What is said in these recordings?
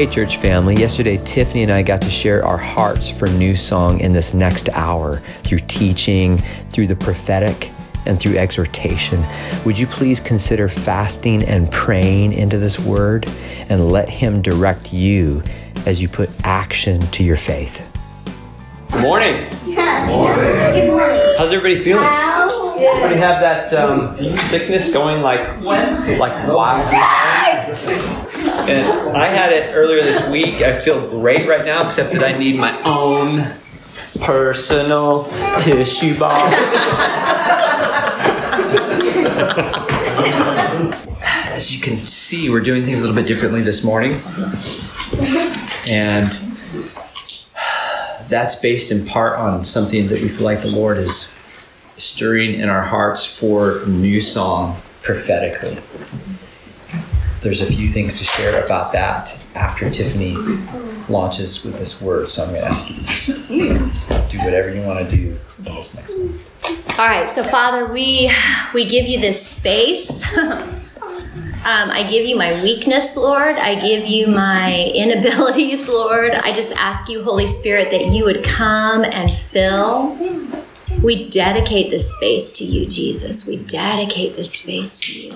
Hey, church family. Yesterday, Tiffany and I got to share our hearts for New Song in this next hour through teaching, through the prophetic, and through exhortation. Would you please consider fasting and praying into this word and let Him direct you as you put action to your faith? Good morning. Yeah. Morning. Good morning. How's everybody feeling? Anybody have that um, sickness going like like wildfire? And I had it earlier this week. I feel great right now, except that I need my own personal tissue box. As you can see, we're doing things a little bit differently this morning. And that's based in part on something that we feel like the Lord is stirring in our hearts for new song prophetically. There's a few things to share about that after Tiffany launches with this word. So I'm going to ask you to just do whatever you want to do in this next. All right, so Father, we we give you this space. Um, I give you my weakness, Lord. I give you my inabilities, Lord. I just ask you, Holy Spirit, that you would come and fill. We dedicate this space to you, Jesus. We dedicate this space to you.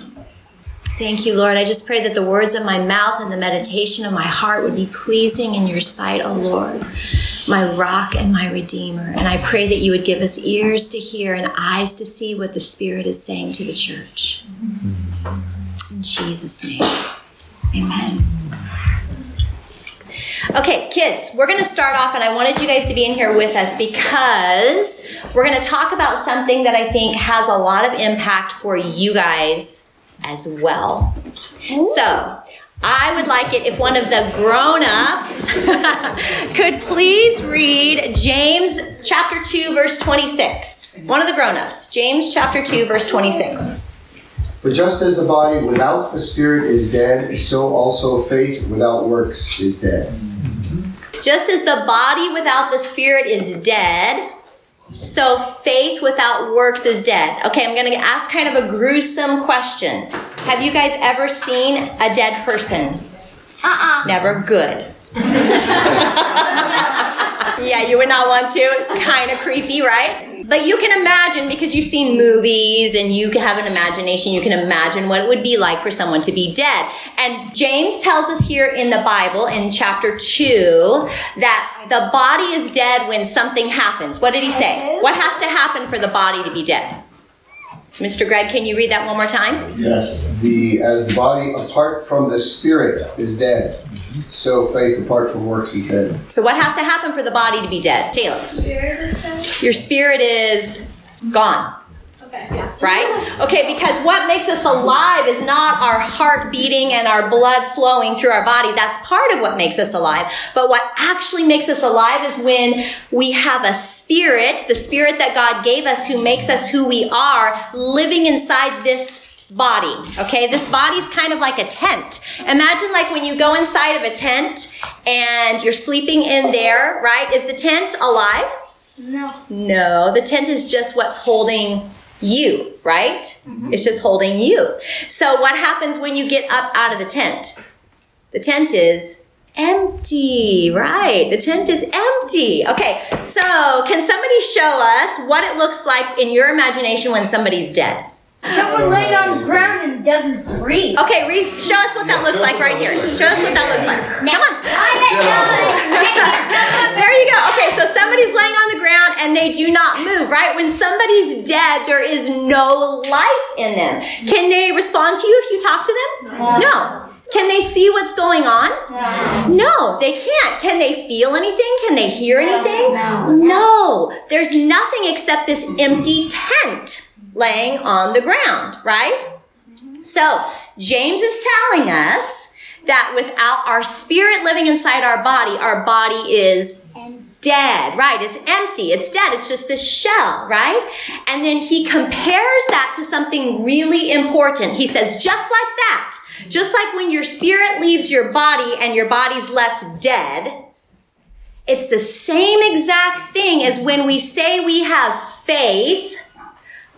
Thank you, Lord. I just pray that the words of my mouth and the meditation of my heart would be pleasing in your sight, O oh Lord, my rock and my redeemer. And I pray that you would give us ears to hear and eyes to see what the Spirit is saying to the church. In Jesus' name, amen. Okay, kids, we're going to start off, and I wanted you guys to be in here with us because we're going to talk about something that I think has a lot of impact for you guys as well. Ooh. So, I would like it if one of the grown ups could please read James chapter 2, verse 26. One of the grown ups. James chapter 2, verse 26. But just as the body without the spirit is dead, so also faith without works is dead. Just as the body without the spirit is dead, so faith without works is dead. Okay, I'm going to ask kind of a gruesome question. Have you guys ever seen a dead person? Uh-uh. Never. Good. yeah, you would not want to. Kind of creepy, right? But you can imagine because you've seen movies and you have an imagination, you can imagine what it would be like for someone to be dead. And James tells us here in the Bible in chapter 2 that the body is dead when something happens. What did he say? What has to happen for the body to be dead? Mr. Greg, can you read that one more time? Yes. The as the body apart from the spirit is dead, so faith apart from works is dead. So what has to happen for the body to be dead? Taylor. Your spirit is gone. Right? Okay, because what makes us alive is not our heart beating and our blood flowing through our body. That's part of what makes us alive. But what actually makes us alive is when we have a spirit, the spirit that God gave us who makes us who we are, living inside this body. Okay, this body's kind of like a tent. Imagine like when you go inside of a tent and you're sleeping in there, right? Is the tent alive? No. No, the tent is just what's holding you, right? Mm-hmm. It's just holding you. So what happens when you get up out of the tent? The tent is empty, right? The tent is empty. Okay, so can somebody show us what it looks like in your imagination when somebody's dead? Someone laying on the ground and doesn't breathe. Okay, Reef, show us what that looks like right here. Show us what that looks like. Come on. there you go. Okay, so somebody's laying on the ground and they do not move, right? When somebody's dead, there is no life in them. Can they respond to you if you talk to them? No. Can they see what's going on? No, they can't. Can they feel anything? Can they hear anything? No. There's nothing except this empty tent laying on the ground, right? So James is telling us that without our spirit living inside our body, our body is dead, right? It's empty. It's dead. It's just this shell, right? And then he compares that to something really important. He says, just like that, just like when your spirit leaves your body and your body's left dead, it's the same exact thing as when we say we have faith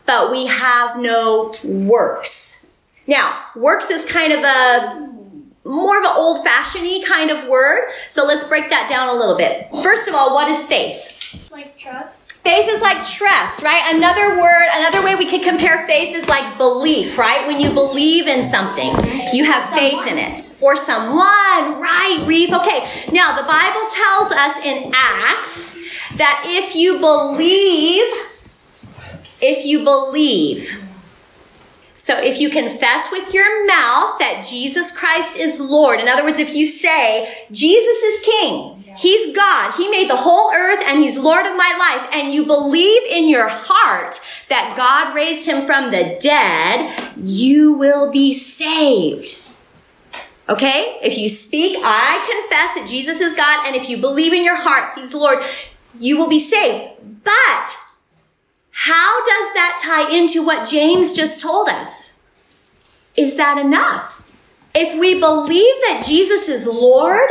but we have no works. Now, works is kind of a more of an old fashioned kind of word. So let's break that down a little bit. First of all, what is faith? Like trust. Faith is like trust, right? Another word, another way we could compare faith is like belief, right? When you believe in something, you have faith in it. Or someone, right, Reef? Okay, now the Bible tells us in Acts that if you believe, if you believe, so if you confess with your mouth that Jesus Christ is Lord, in other words, if you say, Jesus is King, He's God. He made the whole earth and He's Lord of my life. And you believe in your heart that God raised Him from the dead, you will be saved. Okay? If you speak, I confess that Jesus is God, and if you believe in your heart He's Lord, you will be saved. But how does that tie into what James just told us? Is that enough? If we believe that Jesus is Lord,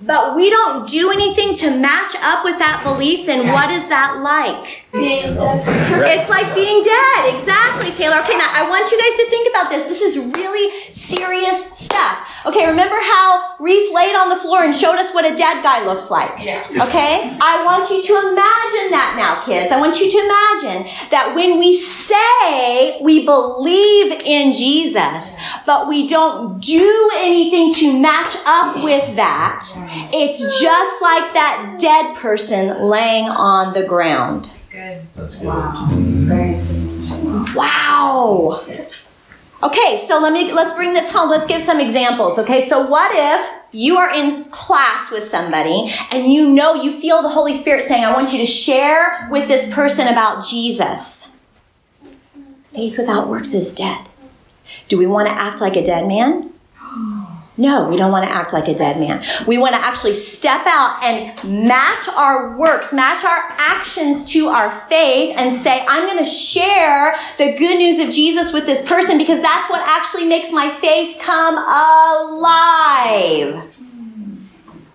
but we don't do anything to match up with that belief, then what is that like? Being dead. It's like being dead. Exactly, Taylor. Okay, now I want you guys to think about this. This is really serious stuff. Okay, remember how Reef laid on the floor and showed us what a dead guy looks like? Yeah. Okay? I want you to imagine that now, kids. I want you to imagine that when we say we believe in Jesus, but we don't do anything to match up with that, it's just like that dead person laying on the ground. Good. That's good. Wow. Very simple. Wow. Okay, so let me let's bring this home. Let's give some examples. Okay, so what if you are in class with somebody and you know you feel the Holy Spirit saying, "I want you to share with this person about Jesus." Faith without works is dead. Do we want to act like a dead man? No, we don't want to act like a dead man. We want to actually step out and match our works, match our actions to our faith and say, I'm going to share the good news of Jesus with this person because that's what actually makes my faith come alive.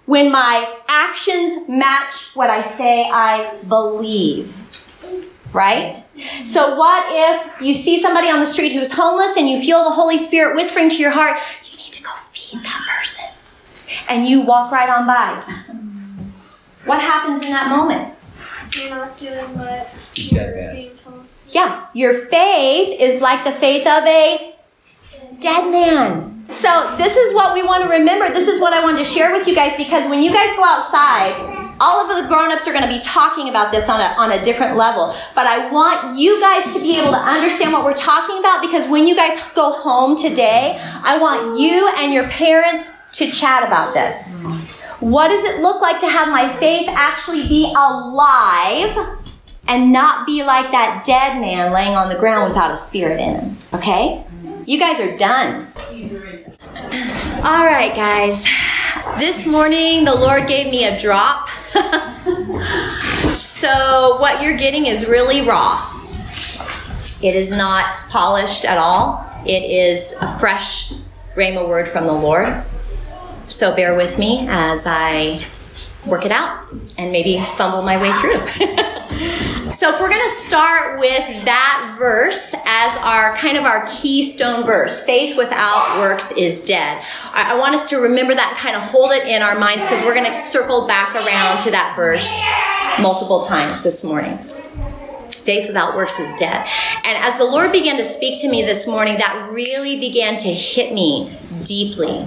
When my actions match what I say I believe. Right? So what if you see somebody on the street who's homeless and you feel the Holy Spirit whispering to your heart, you need to go feed that person. And you walk right on by. What happens in that moment? You're not doing what you're man. being told. Yeah, your faith is like the faith of a dead man. So, this is what we want to remember. This is what I wanted to share with you guys because when you guys go outside, all of the grown-ups are going to be talking about this on a, on a different level. But I want you guys to be able to understand what we're talking about because when you guys go home today, I want you and your parents to chat about this. What does it look like to have my faith actually be alive and not be like that dead man laying on the ground without a spirit in him? Okay? You guys are done. All right, guys. This morning, the Lord gave me a drop. so, what you're getting is really raw. It is not polished at all. It is a fresh Rhema word from the Lord. So, bear with me as I work it out and maybe fumble my way through. So if we're going to start with that verse as our kind of our keystone verse, faith without works is dead. I, want us to remember that kind of hold it in our minds because we're going to circle back around to that verse multiple times this morning. Faith without works is dead. And as the Lord began to speak to me this morning, that really began to hit me deeply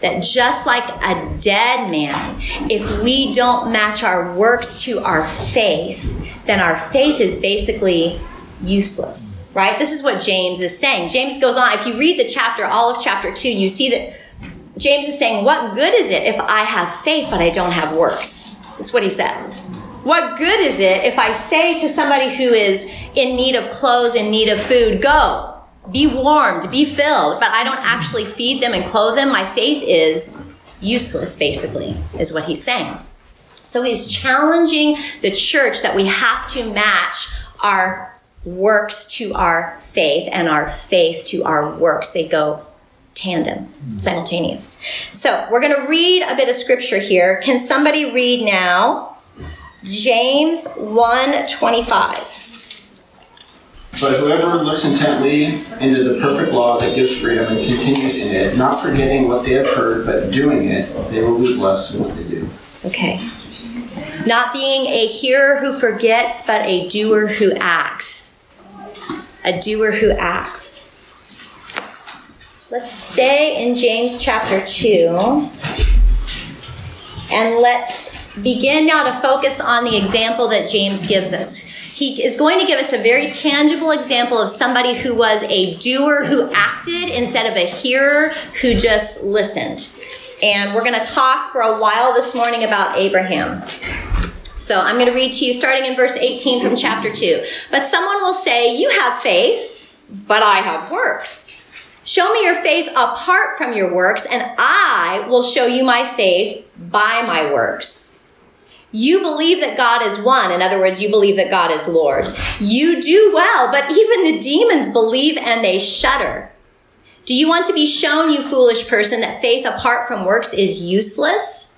that just like a dead man, if we don't match our works to our faith, then our faith is basically useless, right? This is what James is saying. James goes on, if you read the chapter, all of chapter two, you see that James is saying, What good is it if I have faith but I don't have works? That's what he says. What good is it if I say to somebody who is in need of clothes, in need of food, go, be warmed, be filled, but I don't actually feed them and clothe them? My faith is useless, basically, is what he's saying. So he's challenging the church that we have to match our works to our faith and our faith to our works. They go tandem, simultaneous. So we're going to read a bit of scripture here. Can somebody read now James 1:25? But whoever looks intently into the perfect law that gives freedom and continues in it, not forgetting what they have heard, but doing it, they will be blessed in what they do. Okay. Not being a hearer who forgets, but a doer who acts. A doer who acts. Let's stay in James chapter 2. And let's begin now to focus on the example that James gives us. He is going to give us a very tangible example of somebody who was a doer who acted instead of a hearer who just listened. And we're going to talk for a while this morning about Abraham. So I'm going to read to you starting in verse 18 from chapter 2. But someone will say, You have faith, but I have works. Show me your faith apart from your works, and I will show you my faith by my works. You believe that God is one. In other words, you believe that God is Lord. You do well, but even the demons believe and they shudder. Do you want to be shown, you foolish person, that faith apart from works is useless?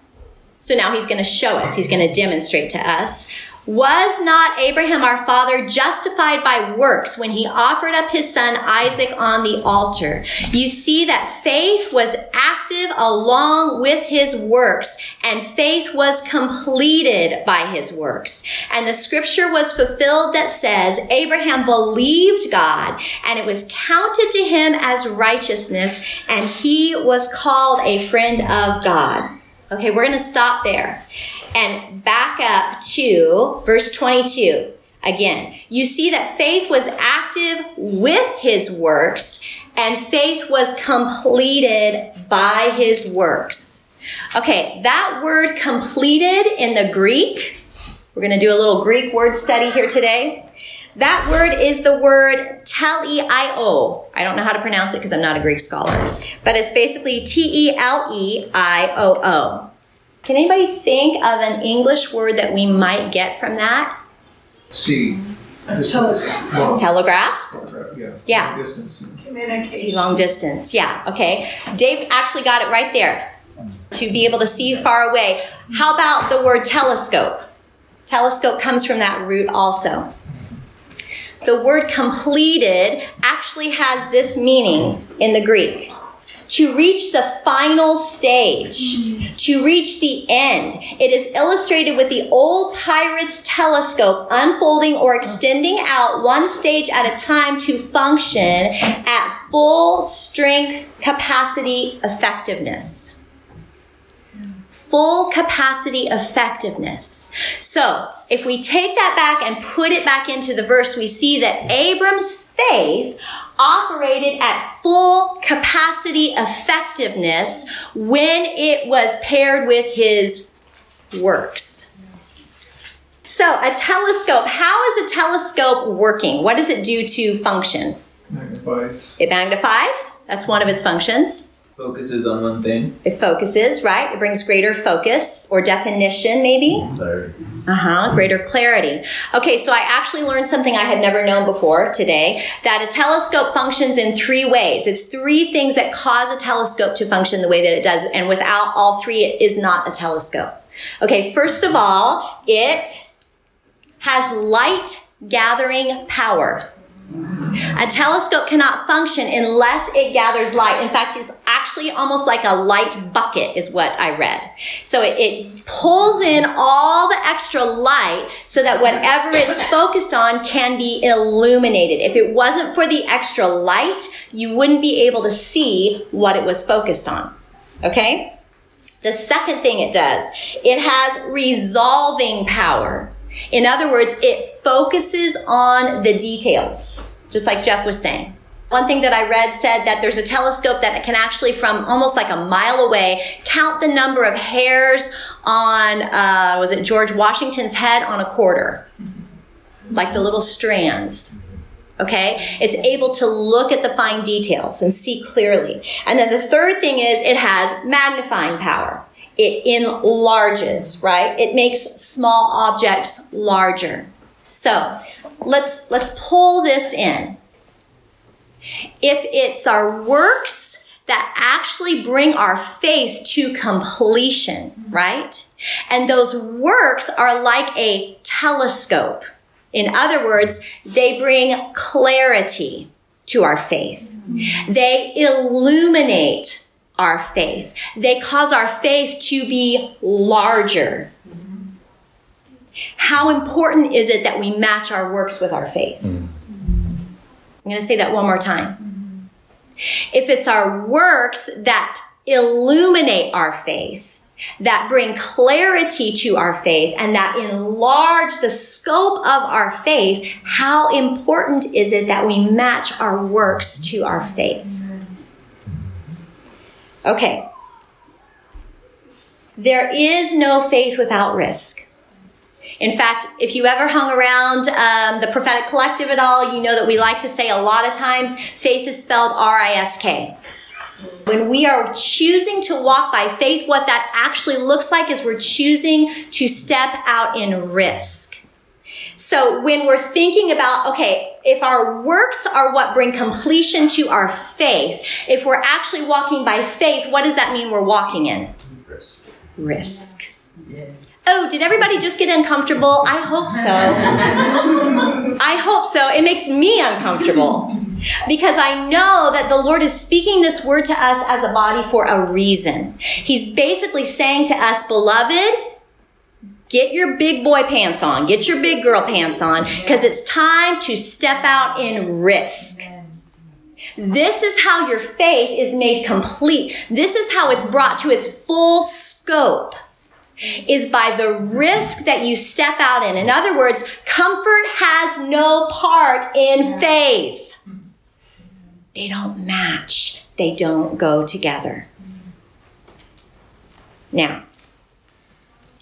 So now he's going to show us, he's going to demonstrate to us. Was not Abraham our father justified by works when he offered up his son Isaac on the altar? You see that faith was active along with his works and faith was completed by his works. And the scripture was fulfilled that says Abraham believed God and it was counted to him as righteousness and he was called a friend of God. Okay, we're going to stop there and back up to verse 22. Again, you see that faith was active with his works and faith was completed by his works. Okay, that word completed in the Greek, we're going to do a little Greek word study here today. That word is the word teleio. I don't know how to pronounce it because I'm not a Greek scholar, but it's basically T E L E I O O. Can anybody think of an English word that we might get from that? See. Telegraph. Telegraph? Yeah. Yeah. Distance. See long distance. Yeah. Okay. Dave actually got it right there. To be able to see far away. How about the word telescope? Telescope comes from that root also. The word completed actually has this meaning in the Greek to reach the final stage, to reach the end. It is illustrated with the old pirate's telescope unfolding or extending out one stage at a time to function at full strength, capacity, effectiveness. Full capacity effectiveness. So, if we take that back and put it back into the verse, we see that Abram's faith operated at full capacity effectiveness when it was paired with his works. So, a telescope, how is a telescope working? What does it do to function? Magnifies. It magnifies, that's one of its functions. Focuses on one thing. It focuses, right? It brings greater focus or definition, maybe. Clarity. Uh huh. Greater clarity. Okay, so I actually learned something I had never known before today that a telescope functions in three ways. It's three things that cause a telescope to function the way that it does, and without all three, it is not a telescope. Okay, first of all, it has light gathering power. A telescope cannot function unless it gathers light. In fact, it's actually almost like a light bucket is what I read. So it, it, pulls in all the extra light so that whatever it's focused on can be illuminated. If it wasn't for the extra light, you wouldn't be able to see what it was focused on. Okay? The second thing it does, it has resolving power. In other words, it focuses on the details just like Jeff was saying. One thing that I read said that there's a telescope that can actually, from almost like a mile away, count the number of hairs on, uh, was it George Washington's head on a quarter? Like the little strands. Okay? It's able to look at the fine details and see clearly. And then the third thing is it has magnifying power. It enlarges, right? It makes small objects larger. So let's let's pull this in. If it's our works that actually bring our faith to completion, right? And those works are like a telescope. In other words, they bring clarity to our faith. They illuminate our faith. They cause our faith to be larger. How important is it that we match our works with our faith? Mm. I'm going to say that one more time. If it's our works that illuminate our faith, that bring clarity to our faith and that enlarge the scope of our faith, how important is it that we match our works to our faith? Okay. There is no faith without risk. In fact, if you ever hung around um, the prophetic collective at all, you know that we like to say a lot of times faith is spelled R I S K. When we are choosing to walk by faith, what that actually looks like is we're choosing to step out in risk. So when we're thinking about, okay, if our works are what bring completion to our faith, if we're actually walking by faith, what does that mean we're walking in? Risk. Risk. Oh, did everybody just get uncomfortable? I hope so. I hope so. It makes me uncomfortable because I know that the Lord is speaking this word to us as a body for a reason. He's basically saying to us, beloved, get your big boy pants on, get your big girl pants on, because it's time to step out in risk. This is how your faith is made complete. This is how it's brought to its full scope is by the risk that you step out in. In other words, comfort has no part in faith. They don't match. They don't go together. Now,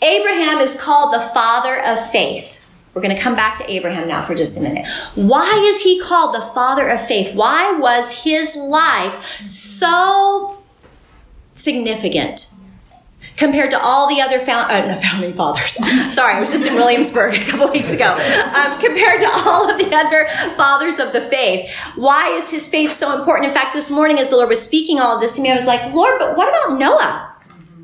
Abraham is called the father of faith. We're going to come back to Abraham now for just a minute. Why is he called the father of faith? Why was his life so significant compared to all the other found, uh, no, founding fathers? Sorry, I was just in Williamsburg a couple weeks ago. Um, compared to all of the other fathers of the faith, why is his faith so important? In fact, this morning as the Lord was speaking all of this to me, I was like, Lord, but what about Noah?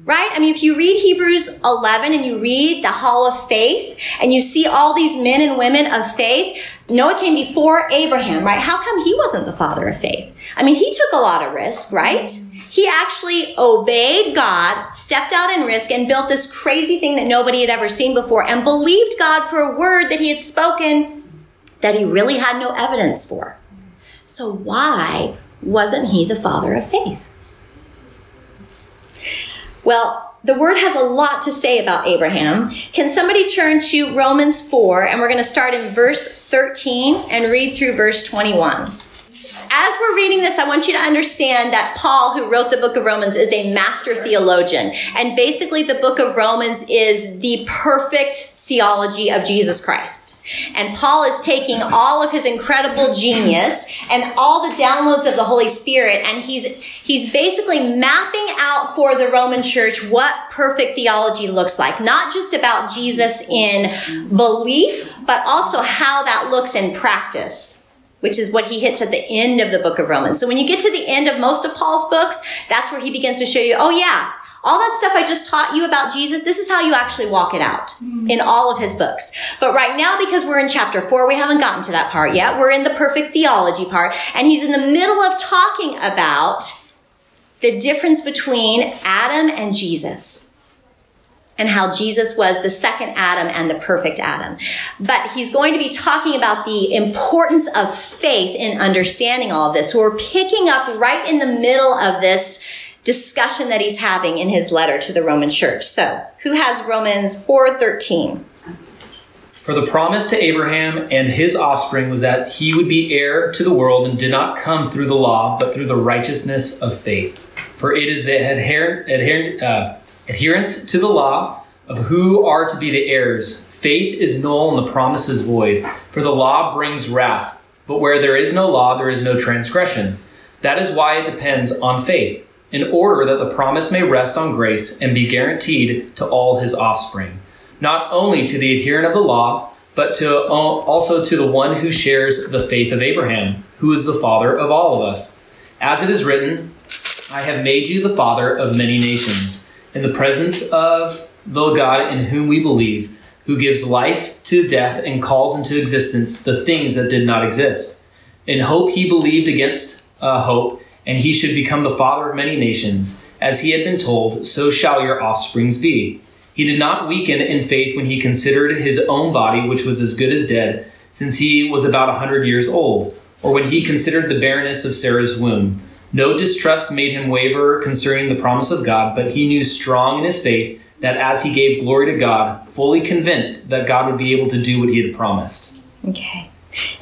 Right? I mean, if you read Hebrews 11 and you read the Hall of Faith and you see all these men and women of faith, Noah came before Abraham, right? How come he wasn't the father of faith? I mean, he took a lot of risk, right? He actually obeyed God, stepped out in risk, and built this crazy thing that nobody had ever seen before and believed God for a word that he had spoken that he really had no evidence for. So why wasn't he the father of faith? Well, the word has a lot to say about Abraham. Can somebody turn to Romans 4 and we're going to start in verse 13 and read through verse 21. As we're reading this, I want you to understand that Paul, who wrote the book of Romans, is a master theologian. And basically, the book of Romans is the perfect theology of Jesus Christ. And Paul is taking all of his incredible genius and all the downloads of the Holy Spirit and he's he's basically mapping out for the Roman church what perfect theology looks like. Not just about Jesus in belief, but also how that looks in practice which is what he hits at the end of the book of Romans. So when you get to the end of most of Paul's books, that's where he begins to show you, oh yeah, all that stuff I just taught you about Jesus, this is how you actually walk it out hmm. in all of his books. But right now, because we're in chapter four, we haven't gotten to that part yet. We're in the perfect theology part, and he's in the middle of talking about the difference between Adam and Jesus and how Jesus was the second Adam and the perfect Adam. But he's going to be talking about the importance of faith in understanding all of this. So we're picking up right in the middle of this discussion that he's having in his letter to the Roman church. So, who has Romans 4:13? For the promise to Abraham and his offspring was that he would be heir to the world and did not come through the law, but through the righteousness of faith. For it is the adher- adher- uh, adherence to the law of who are to be the heirs. Faith is null and the promise is void. For the law brings wrath, but where there is no law, there is no transgression. That is why it depends on faith, in order that the promise may rest on grace and be guaranteed to all his offspring, not only to the adherent of the law, but to also to the one who shares the faith of Abraham, who is the father of all of us. As it is written, I have made you the father of many nations in the presence of the God in whom we believe, who gives life to death and calls into existence the things that did not exist. In hope he believed against uh, hope, and he should become the father of many nations. As he had been told, so shall your offsprings be. He did not weaken in faith when he considered his own body, which was as good as dead, since he was about a hundred years old, or when he considered the barrenness of Sarah's womb. No distrust made him waver concerning the promise of God, but he knew strong in his faith that as he gave glory to God, fully convinced that God would be able to do what he had promised. Okay.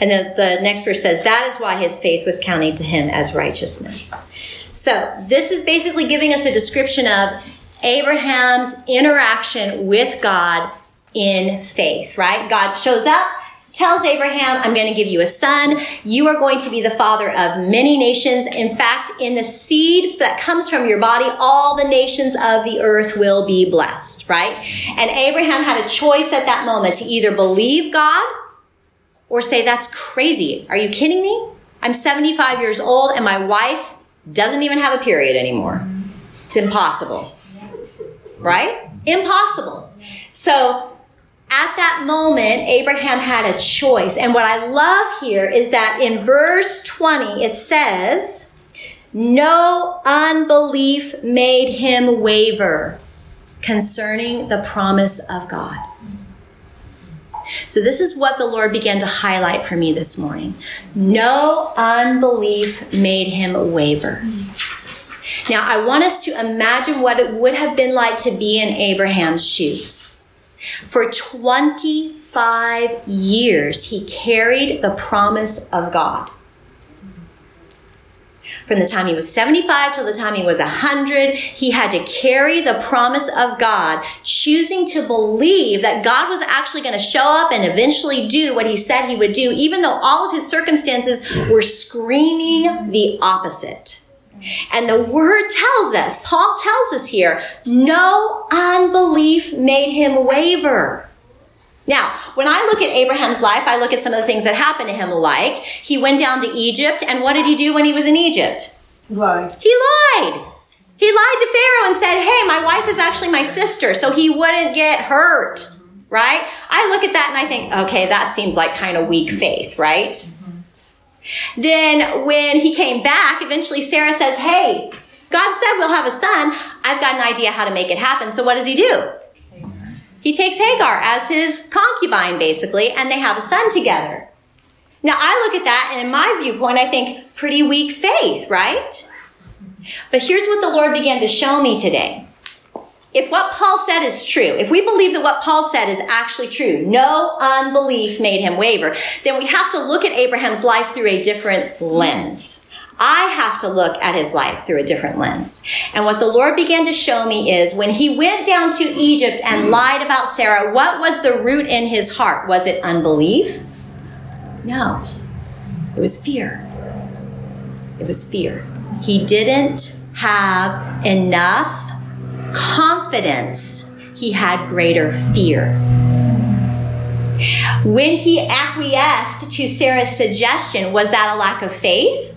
And then the next verse says, That is why his faith was counted to him as righteousness. So this is basically giving us a description of Abraham's interaction with God in faith, right? God shows up, tells Abraham, I'm going to give you a son. You are going to be the father of many nations. In fact, in the seed that comes from your body, all the nations of the earth will be blessed, right? And Abraham had a choice at that moment to either believe God or say, That's crazy. Are you kidding me? I'm 75 years old and my wife doesn't even have a period anymore. It's impossible. Right? Impossible. So at that moment, Abraham had a choice. And what I love here is that in verse 20, it says, No unbelief made him waver concerning the promise of God. So, this is what the Lord began to highlight for me this morning. No unbelief made him waver. Now, I want us to imagine what it would have been like to be in Abraham's shoes. For 25 years, he carried the promise of God. From the time he was 75 till the time he was 100, he had to carry the promise of God, choosing to believe that God was actually going to show up and eventually do what he said he would do, even though all of his circumstances were screaming the opposite. And the word tells us, Paul tells us here, no unbelief made him waver. Now, when I look at Abraham's life, I look at some of the things that happened to him, like he went down to Egypt, and what did he do when he was in Egypt? Lied. He lied. He lied to Pharaoh and said, Hey, my wife is actually my sister, so he wouldn't get hurt, right? I look at that and I think, okay, that seems like kind of weak faith, right? Then when he came back, eventually Sarah says, Hey, God said we'll have a son. I've got an idea how to make it happen. So what does he do? He takes Hagar as his concubine, basically, and they have a son together. Now, I look at that, and in my viewpoint, I think pretty weak faith, right? But here's what the Lord began to show me today. If what Paul said is true, if we believe that what Paul said is actually true, no unbelief made him waver, then we have to look at Abraham's life through a different lens. I have to look at his life through a different lens. And what the Lord began to show me is when he went down to Egypt and lied about Sarah, what was the root in his heart? Was it unbelief? No. It was fear. It was fear. He didn't have enough confidence. He had greater fear. When he acquiesced to Sarah's suggestion, was that a lack of faith?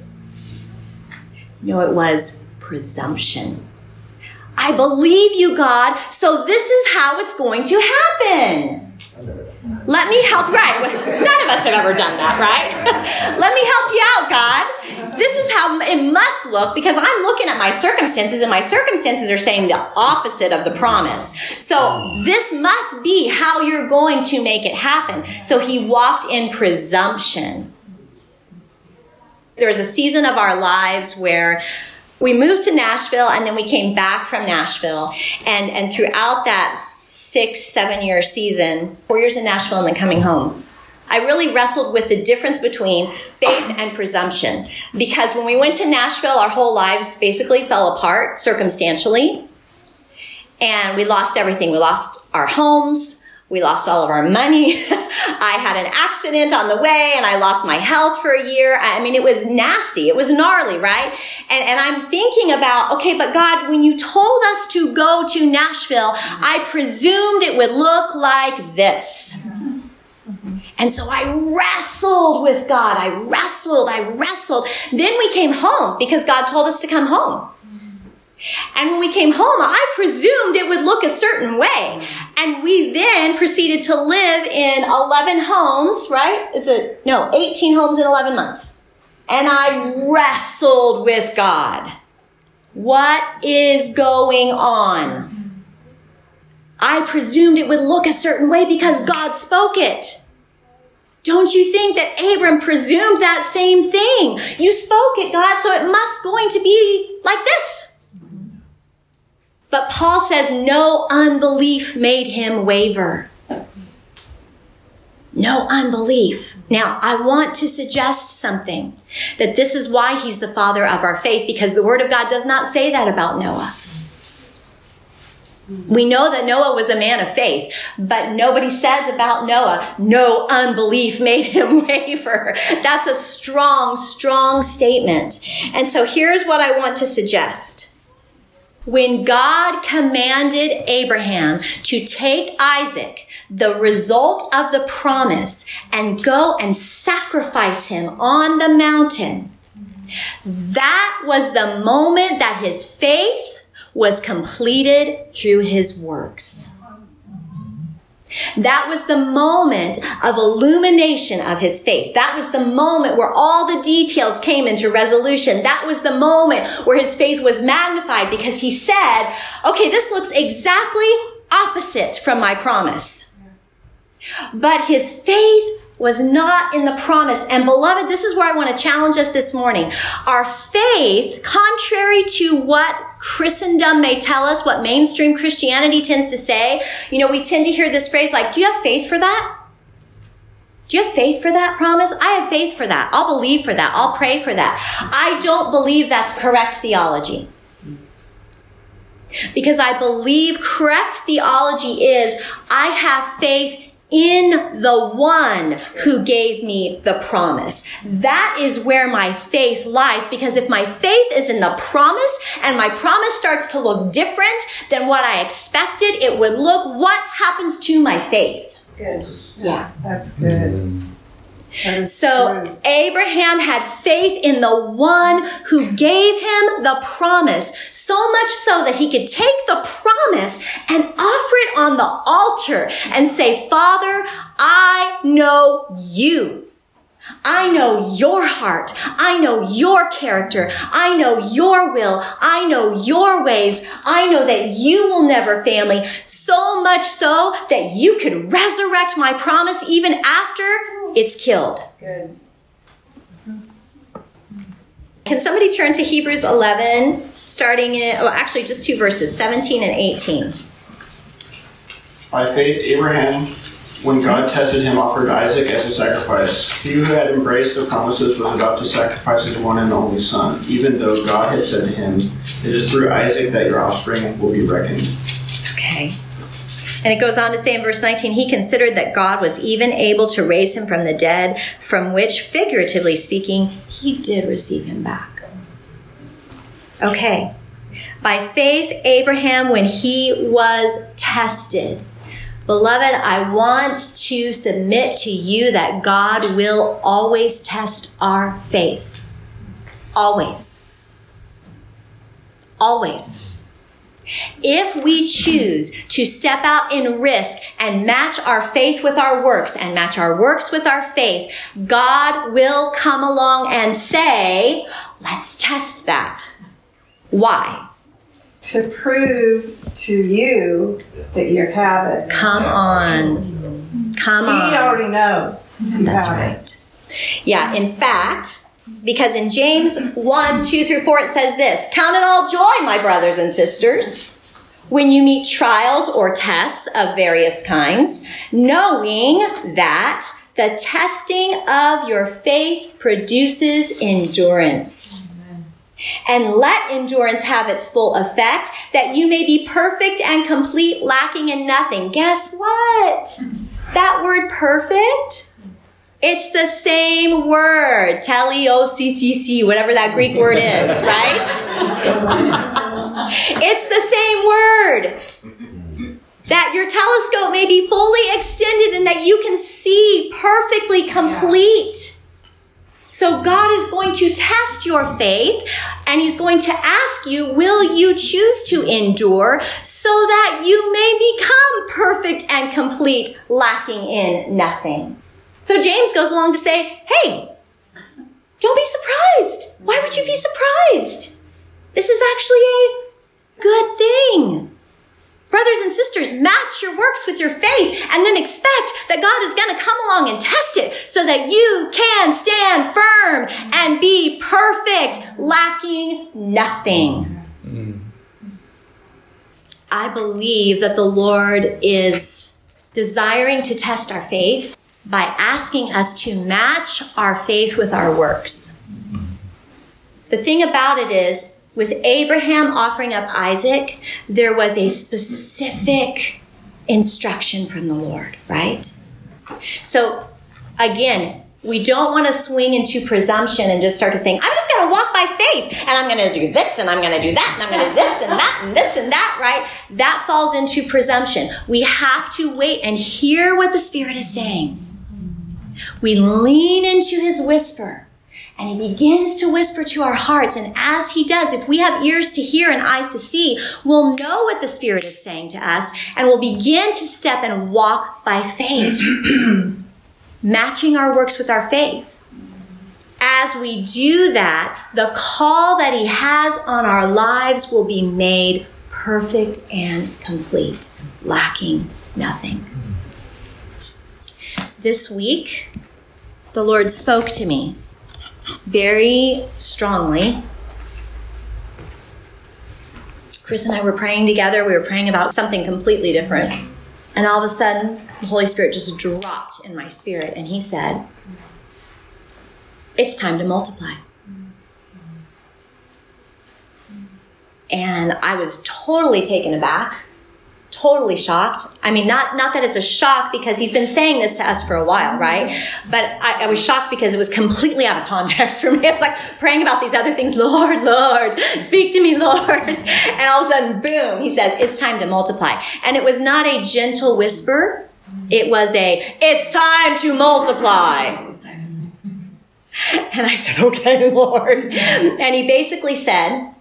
No, it was presumption. I believe you, God, so this is how it's going to happen. Let me help, right? None of us have ever done that, right? Let me help you out, God. This is how it must look because I'm looking at my circumstances and my circumstances are saying the opposite of the promise. So this must be how you're going to make it happen. So he walked in presumption. There was a season of our lives where we moved to Nashville and then we came back from Nashville. And, and throughout that six, seven year season, four years in Nashville and then coming home, I really wrestled with the difference between faith and presumption. Because when we went to Nashville, our whole lives basically fell apart circumstantially. And we lost everything. We lost our homes. We lost all of our money. I had an accident on the way and I lost my health for a year. I mean, it was nasty. It was gnarly, right? And, and I'm thinking about, okay, but God, when you told us to go to Nashville, I presumed it would look like this. And so I wrestled with God. I wrestled, I wrestled. Then we came home because God told us to come home. And when we came home, I presumed it would look a certain way. And we then proceeded to live in 11 homes, right? Is it, no, 18 homes in 11 months. And I wrestled with God. What is going on? I presumed it would look a certain way because God spoke it. Don't you think that Abram presumed that same thing? You spoke it, God, so it must going to be like this. But Paul says no unbelief made him waver. No unbelief. Now, I want to suggest something that this is why he's the father of our faith because the word of God does not say that about Noah. We know that Noah was a man of faith, but nobody says about Noah, no unbelief made him waver. That's a strong, strong statement. And so here's what I want to suggest. When God commanded Abraham to take Isaac, the result of the promise, and go and sacrifice him on the mountain, that was the moment that his faith was completed through his works. That was the moment of illumination of his faith. That was the moment where all the details came into resolution. That was the moment where his faith was magnified because he said, okay, this looks exactly opposite from my promise. But his faith was not in the promise. And beloved, this is where I want to challenge us this morning. Our faith, contrary to what Christendom may tell us, what mainstream Christianity tends to say, you know, we tend to hear this phrase like, do you have faith for that? Do you have faith for that promise? I have faith for that. I'll believe for that. I'll pray for that. I don't believe that's correct theology. Because I believe correct theology is I have faith in the one who gave me the promise. That is where my faith lies because if my faith is in the promise and my promise starts to look different than what I expected it would look, what happens to my faith? Good. Yeah. That's good. Mm-hmm. So true. Abraham had faith in the one who gave him the promise, so much so that he could take the promise and offer it on the altar and say, Father, I know you. I know your heart. I know your character. I know your will. I know your ways. I know that you will never fail me. So much so that you could resurrect my promise even after it's killed. That's good. Can somebody turn to Hebrews 11, starting in, oh, actually just two verses, 17 and 18. By faith, Abraham, when God tested him, offered Isaac as a sacrifice. He who had embraced the promises was about to sacrifice his one and only son, even though God had said to him, It is through Isaac that your offspring will be reckoned. And it goes on to say in verse 19, he considered that God was even able to raise him from the dead, from which, figuratively speaking, he did receive him back. Okay. By faith, Abraham, when he was tested, beloved, I want to submit to you that God will always test our faith. Always. Always. If we choose to step out in risk and match our faith with our works and match our works with our faith, God will come along and say, let's test that. Why? To prove to you that you have it. Come on. Come He on. He already knows. That's have it. right. Yeah, in fact, because in James 1, 2 through 4, it says this Count it all joy, my brothers and sisters, when you meet trials or tests of various kinds, knowing that the testing of your faith produces endurance. And let endurance have its full effect, that you may be perfect and complete, lacking in nothing. Guess what? That word perfect it's the same word, teleoccc, whatever that Greek word is, right? it's the same word. That your telescope may be fully extended and that you can see perfectly complete. So God is going to test your faith and he's going to ask you, will you choose to endure so that you may become perfect and complete, lacking in nothing? So James goes along to say, hey, don't be surprised. Why would you be surprised? This is actually a good thing. Brothers and sisters, match your works with your faith and then expect that God is going to come along and test it so that you can stand firm and be perfect, lacking nothing. I believe that the Lord is desiring to test our faith by asking us to match our faith with our works. The thing about it is, with Abraham offering up Isaac, there was a specific instruction from the Lord, right? So, again, we don't want to swing into presumption and just start to think, I'm just going to walk by faith and I'm going to do this and I'm going to do that and I'm going to this and that and this and that, right? That falls into presumption. We have to wait and hear what the Spirit is saying. We lean into His whisper and He begins to whisper to our hearts. And as He does, if we have ears to hear and eyes to see, we'll know what the Spirit is saying to us and we'll begin to step and walk by faith. matching our works with our faith. As we do that, the call that He has on our lives will be made perfect and complete, lacking nothing. This week, the Lord spoke to me very strongly. Chris and I were praying together. We were praying about something completely different. And all of a sudden, the Holy Spirit just dropped in my spirit, and He said, It's time to multiply. And I was totally taken aback, totally shocked. I mean, not, not that it's a shock because he's been saying this to us for a while, right? But I, I was shocked because it was completely out of context for me. It's like praying about these other things. Lord, Lord, speak to me, Lord. And all of a sudden, boom, he says, it's time to multiply. And it was not a gentle whisper. It was a, it's time to multiply. And I said, okay, Lord. And he basically said,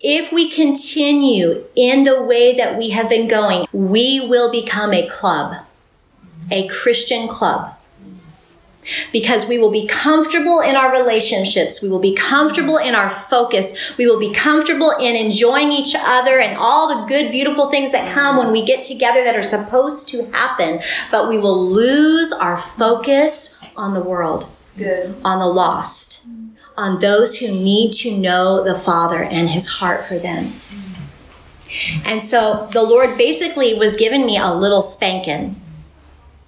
if we continue in the way that we have been going, we will become a club, a Christian club. Because we will be comfortable in our relationships. We will be comfortable in our focus. We will be comfortable in enjoying each other and all the good, beautiful things that come when we get together that are supposed to happen. But we will lose our focus on the world, on the lost on those who need to know the Father and His heart for them. And so the Lord basically was giving me a little spanking.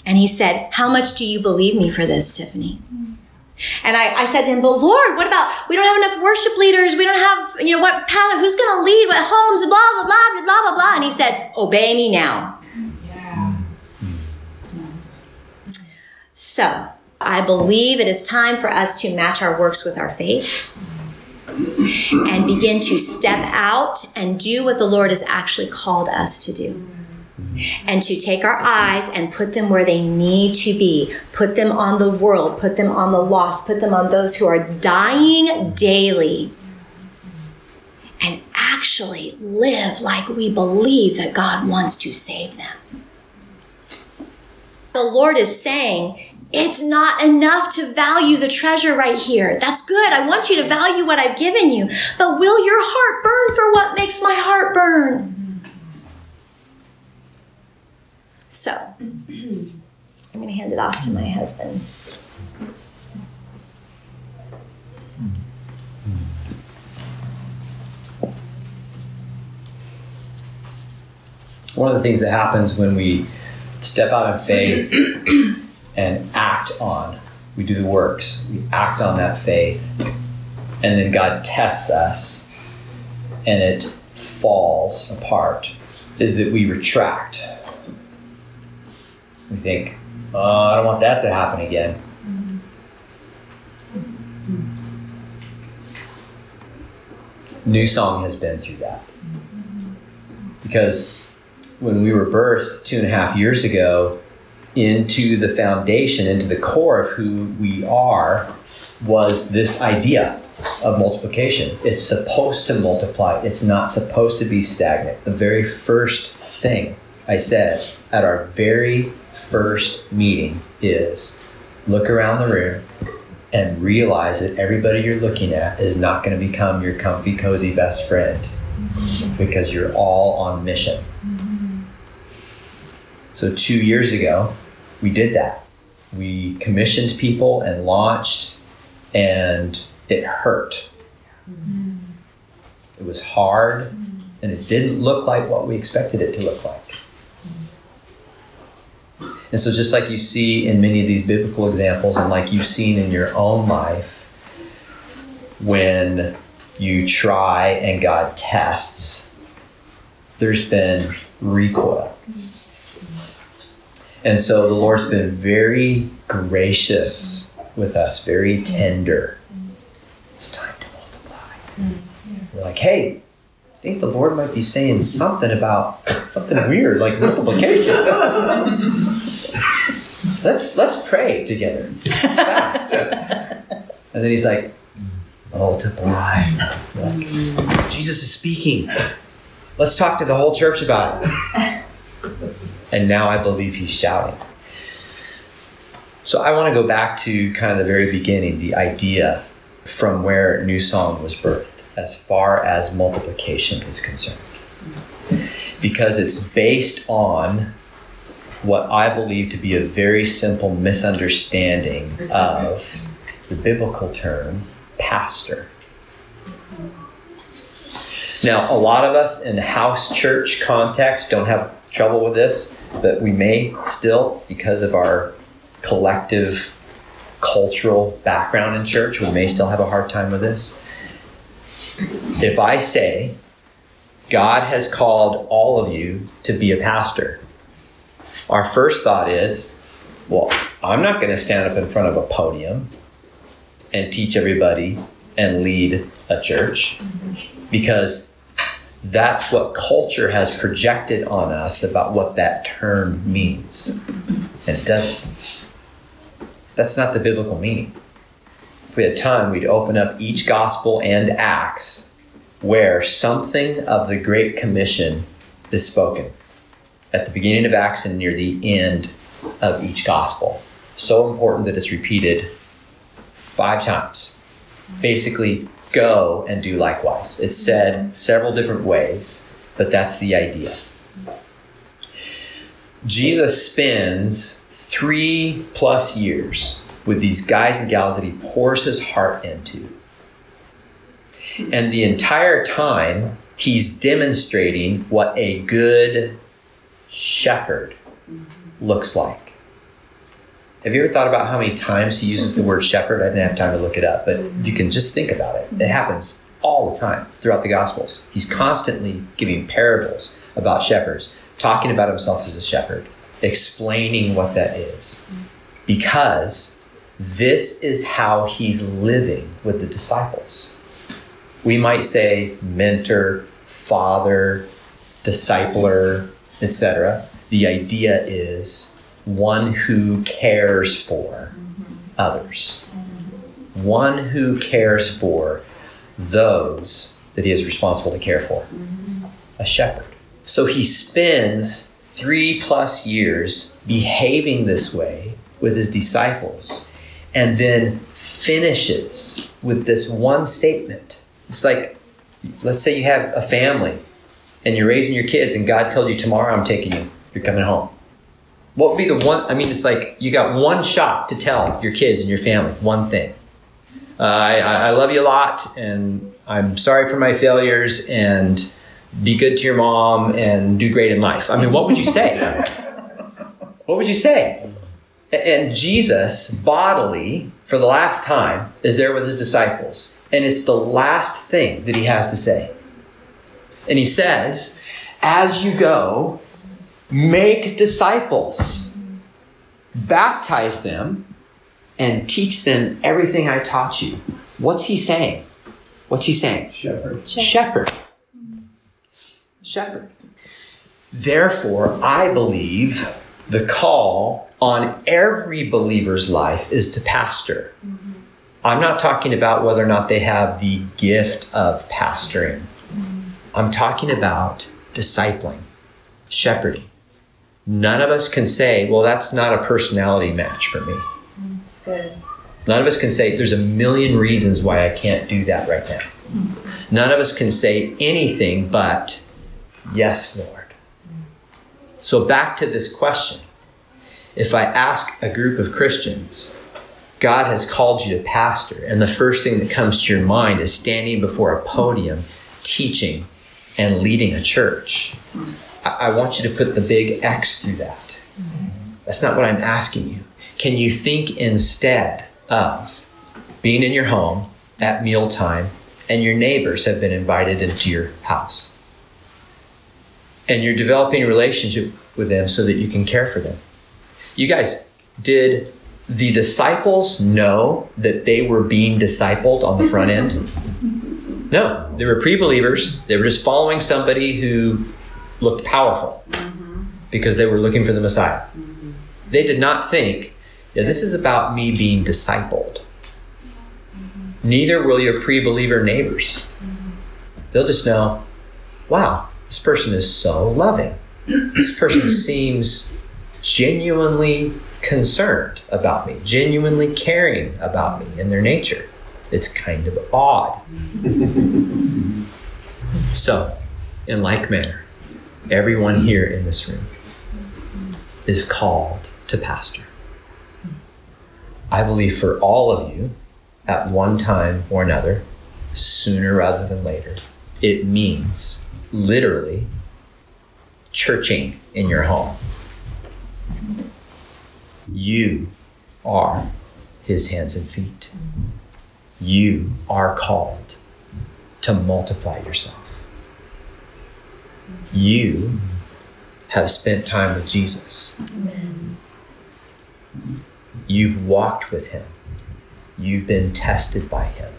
And He said, How much do you believe me for this, Tiffany? And I, I said to him, But Lord, what about, we don't have enough worship leaders. We don't have, you know, what, who's going to lead what homes, blah, blah, blah, blah, blah, blah. And he said, Obey me now. Yeah. So, I believe it is time for us to match our works with our faith and begin to step out and do what the Lord has actually called us to do. And to take our eyes and put them where they need to be. Put them on the world, put them on the lost, put them on those who are dying daily. And actually live like we believe that God wants to save them. The Lord is saying, it's not enough to value the treasure right here. That's good. I want you to value what I've given you. But will your heart burn for what makes my heart burn? So, I'm going to hand it off to my husband. One of the things that happens when we step out in faith and act on. We do the works, we act on that faith, and then God tests us and it falls apart. Is that we retract. We think, oh, I don't want that to happen again. New Song has been through that. Because when we were birthed two and a half years ago, into the foundation, into the core of who we are, was this idea of multiplication. It's supposed to multiply, it's not supposed to be stagnant. The very first thing I said at our very first meeting is look around the room and realize that everybody you're looking at is not going to become your comfy, cozy best friend because you're all on mission. Mm-hmm. So, two years ago, we did that. We commissioned people and launched, and it hurt. It was hard, and it didn't look like what we expected it to look like. And so, just like you see in many of these biblical examples, and like you've seen in your own life, when you try and God tests, there's been recoil. And so the Lord's been very gracious with us, very tender. It's time to multiply. We're like, hey, I think the Lord might be saying something about something weird, like multiplication. let's let's pray together. Fast. And then he's like, multiply. Like, Jesus is speaking. Let's talk to the whole church about it. And now I believe he's shouting. So I want to go back to kind of the very beginning, the idea from where New Song was birthed, as far as multiplication is concerned. Because it's based on what I believe to be a very simple misunderstanding of the biblical term pastor. Now, a lot of us in house church context don't have trouble with this, but we may still, because of our collective cultural background in church, we may still have a hard time with this. If I say, God has called all of you to be a pastor, our first thought is, well, I'm not going to stand up in front of a podium and teach everybody and lead a church mm-hmm. because that's what culture has projected on us about what that term means. And it doesn't. That's not the biblical meaning. If we had time, we'd open up each gospel and Acts where something of the Great Commission is spoken at the beginning of Acts and near the end of each gospel. So important that it's repeated five times. Basically, go and do likewise. It's said several different ways, but that's the idea. Jesus spends three plus years with these guys and gals that he pours his heart into. And the entire time, he's demonstrating what a good shepherd looks like. Have you ever thought about how many times he uses the word shepherd? I didn't have time to look it up, but you can just think about it. It happens all the time throughout the Gospels. He's constantly giving parables about shepherds, talking about himself as a shepherd, explaining what that is. Because this is how he's living with the disciples. We might say mentor, father, discipler, etc. The idea is one who cares for others, one who cares for those that he is responsible to care for, a shepherd. So he spends three plus years behaving this way with his disciples and then finishes with this one statement. It's like, let's say you have a family and you're raising your kids and God told you tomorrow I'm taking you, you're coming home. What would be the one? I mean, it's like you got one shot to tell your kids and your family one thing. Uh, I, I love you a lot, and I'm sorry for my failures, and be good to your mom, and do great in life. I mean, what would you say? what would you say? And Jesus, bodily, for the last time, is there with his disciples, and it's the last thing that he has to say. And he says, As you go, make disciples, baptize them, and teach them everything I taught you. What's he saying? What's he saying? Shepherd. Shepherd. Shepherd. Therefore, I believe the call on every believer's life is to pastor. Mm-hmm. I'm not talking about whether or not they have the gift of pastoring. Mm-hmm. I'm talking about discipling, shepherding. None of us can say, well, that's not a personality match for me. That's good. None of us can say, there's a million reasons why I can't do that right now. None of us can say anything but, yes, Lord. So, back to this question. If I ask a group of Christians, God has called you to pastor, and the first thing that comes to your mind is standing before a podium, teaching, and leading a church, I, I want you to put the big X through that. That's not what I'm asking you. Can you think instead of being in your home at mealtime and your neighbors have been invited into your house? And you're developing a relationship with them so that you can care for them. You guys, did the disciples know that they were being discipled on the front end? No, they were pre believers. They were just following somebody who looked powerful because they were looking for the Messiah. They did not think, yeah, this is about me being discipled. Neither will your pre believer neighbors. They'll just know, wow, this person is so loving. This person seems genuinely concerned about me, genuinely caring about me in their nature. It's kind of odd. so, in like manner, everyone here in this room is called to pastor. I believe for all of you, at one time or another, sooner rather than later, it means literally churching in your home. You are his hands and feet. You are called to multiply yourself. You have spent time with Jesus. You've walked with him. You've been tested by him.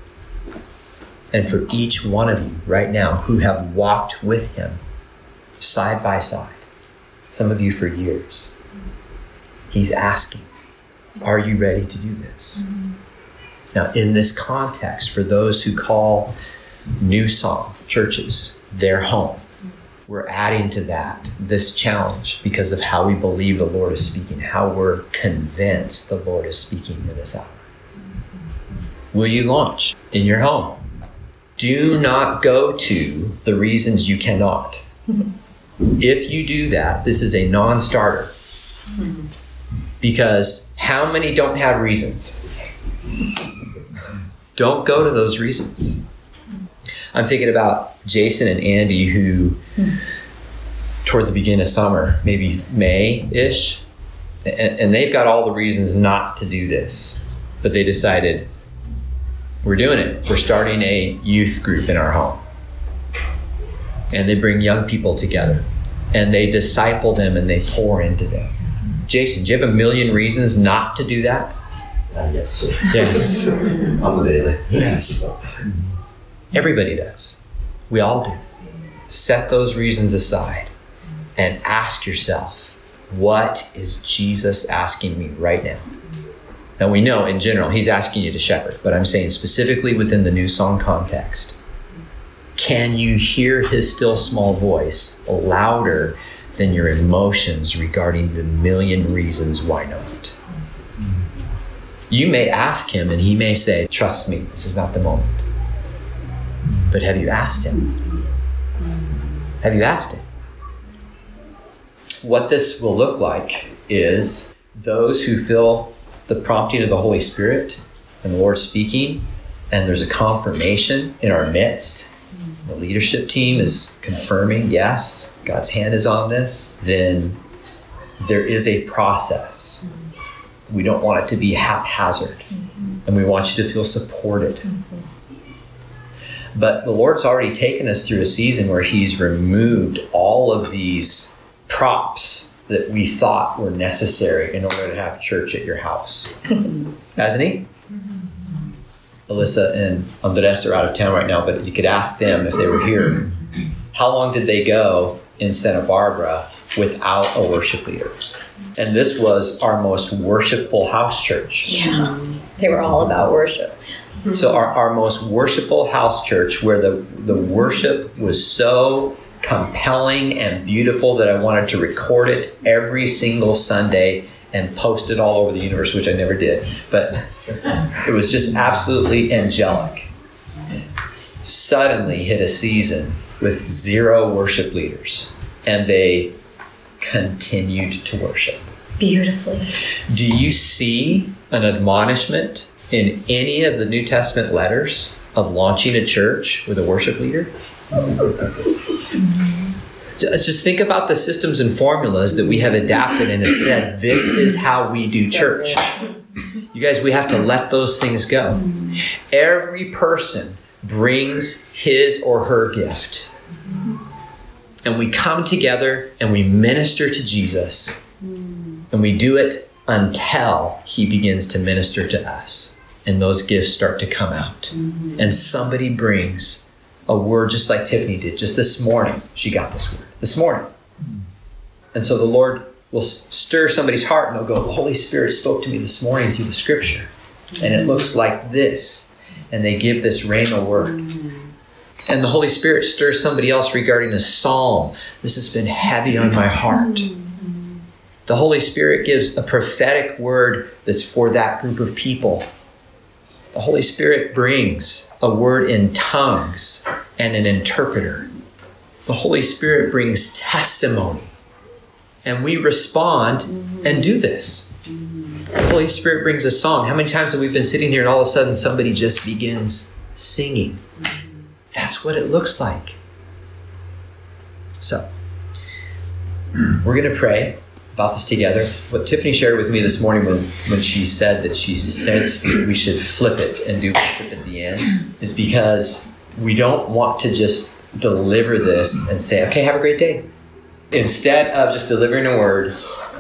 And for each one of you right now who have walked with him side by side, some of you for years, he's asking, Are you ready to do this? Mm-hmm. Now, in this context, for those who call New Song churches their home, we're adding to that this challenge because of how we believe the Lord is speaking, how we're convinced the Lord is speaking in this hour. Will you launch in your home? Do not go to the reasons you cannot. If you do that, this is a non starter. Because how many don't have reasons? Don't go to those reasons. I'm thinking about Jason and Andy, who, toward the beginning of summer, maybe May ish, and, and they've got all the reasons not to do this, but they decided, we're doing it. We're starting a youth group in our home. And they bring young people together and they disciple them and they pour into them. Jason, do you have a million reasons not to do that? Uh, yes, sir. Yes. On the daily. Yes. Everybody does. We all do. Set those reasons aside and ask yourself, what is Jesus asking me right now? Now we know in general he's asking you to shepherd, but I'm saying specifically within the new song context. Can you hear his still small voice louder than your emotions regarding the million reasons why not? You may ask him and he may say, Trust me, this is not the moment. But have you asked him? Have you asked him? What this will look like is those who feel the prompting of the Holy Spirit and the Lord speaking, and there's a confirmation in our midst. The leadership team is confirming, yes, God's hand is on this, then there is a process. We don't want it to be haphazard, and we want you to feel supported. But the Lord's already taken us through a season where He's removed all of these props that we thought were necessary in order to have church at your house. Hasn't He? Alyssa and Andres are out of town right now, but you could ask them if they were here. How long did they go in Santa Barbara without a worship leader? And this was our most worshipful house church. Yeah. They were all about worship. Mm-hmm. So our, our most worshipful house church where the, the worship was so compelling and beautiful that I wanted to record it every single Sunday and post it all over the universe, which I never did. But it was just absolutely angelic. Suddenly hit a season with zero worship leaders, and they continued to worship. Beautifully. Do you see an admonishment in any of the New Testament letters of launching a church with a worship leader? Just think about the systems and formulas that we have adapted and it said, this is how we do church. You guys, we have to let those things go. Every person brings his or her gift. And we come together and we minister to Jesus. And we do it until he begins to minister to us. And those gifts start to come out. Mm-hmm. And somebody brings a word just like Tiffany did. Just this morning, she got this word. This morning. Mm-hmm. And so the Lord will stir somebody's heart and they'll go, The Holy Spirit spoke to me this morning through the scripture. And it mm-hmm. looks like this. And they give this rhema word. And the Holy Spirit stirs somebody else regarding a psalm. This has been heavy on my heart. The Holy Spirit gives a prophetic word that's for that group of people. The Holy Spirit brings a word in tongues and an interpreter. The Holy Spirit brings testimony. And we respond and do this. The Holy Spirit brings a song. How many times have we been sitting here and all of a sudden somebody just begins singing? That's what it looks like. So, we're going to pray about this together. What Tiffany shared with me this morning when, when she said that she sensed that we should flip it and do worship at the end is because we don't want to just deliver this and say, okay, have a great day. Instead of just delivering a word,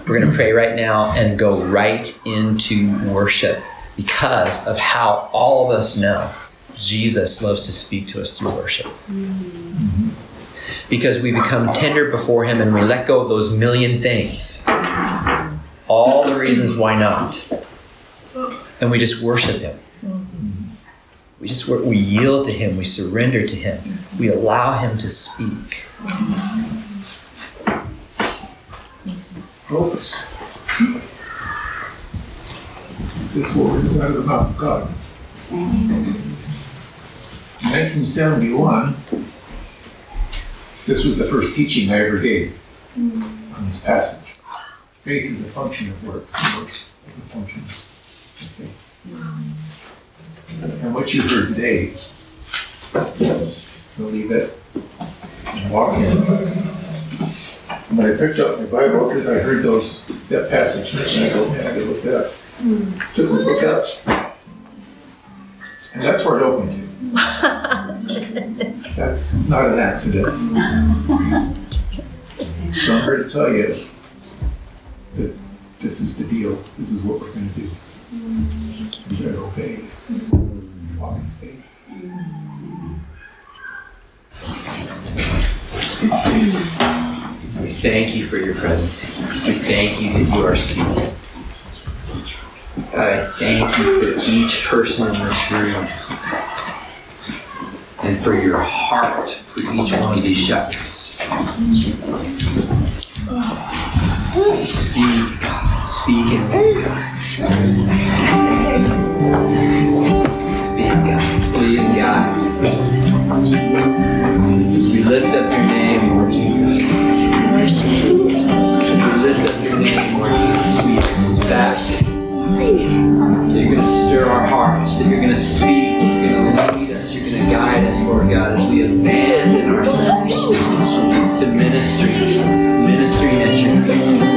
we're going to pray right now and go right into worship because of how all of us know Jesus loves to speak to us through worship. Mm-hmm. Mm-hmm. Because we become tender before Him and we let go of those million things. All the reasons why not. And we just worship Him. We just wor- we yield to Him. We surrender to Him. We allow Him to speak. Folks, this word is out of the mouth of God. In 1971, this was the first teaching I ever gave hmm. on this passage. Faith is a function of works, and works is a function of faith. And what you heard today, believe it and walk in it. When I picked up my Bible, because I heard those, that passage mentioned, I go, man, I gotta look that up. Hmm. Took the book up. And that's where it opened to. That's not an accident. So I'm here to tell you that this is the deal. This is what we're gonna do. Mm-hmm. We're gonna obey. Walk in faith. We thank you for your presence. We thank you that you are speaking. I thank you for each person in this room and for your heart for each one of these shepherds. Speak. Speak in. Speak. Please, God. We lift up your name, Lord Jesus. We lift up your name, Lord Jesus. We expect that you're going to stir our hearts, that you're going to speak, that you're going to lead us, you're going to guide us, Lord God, as we abandon ourselves to ministry, ministry at your feet.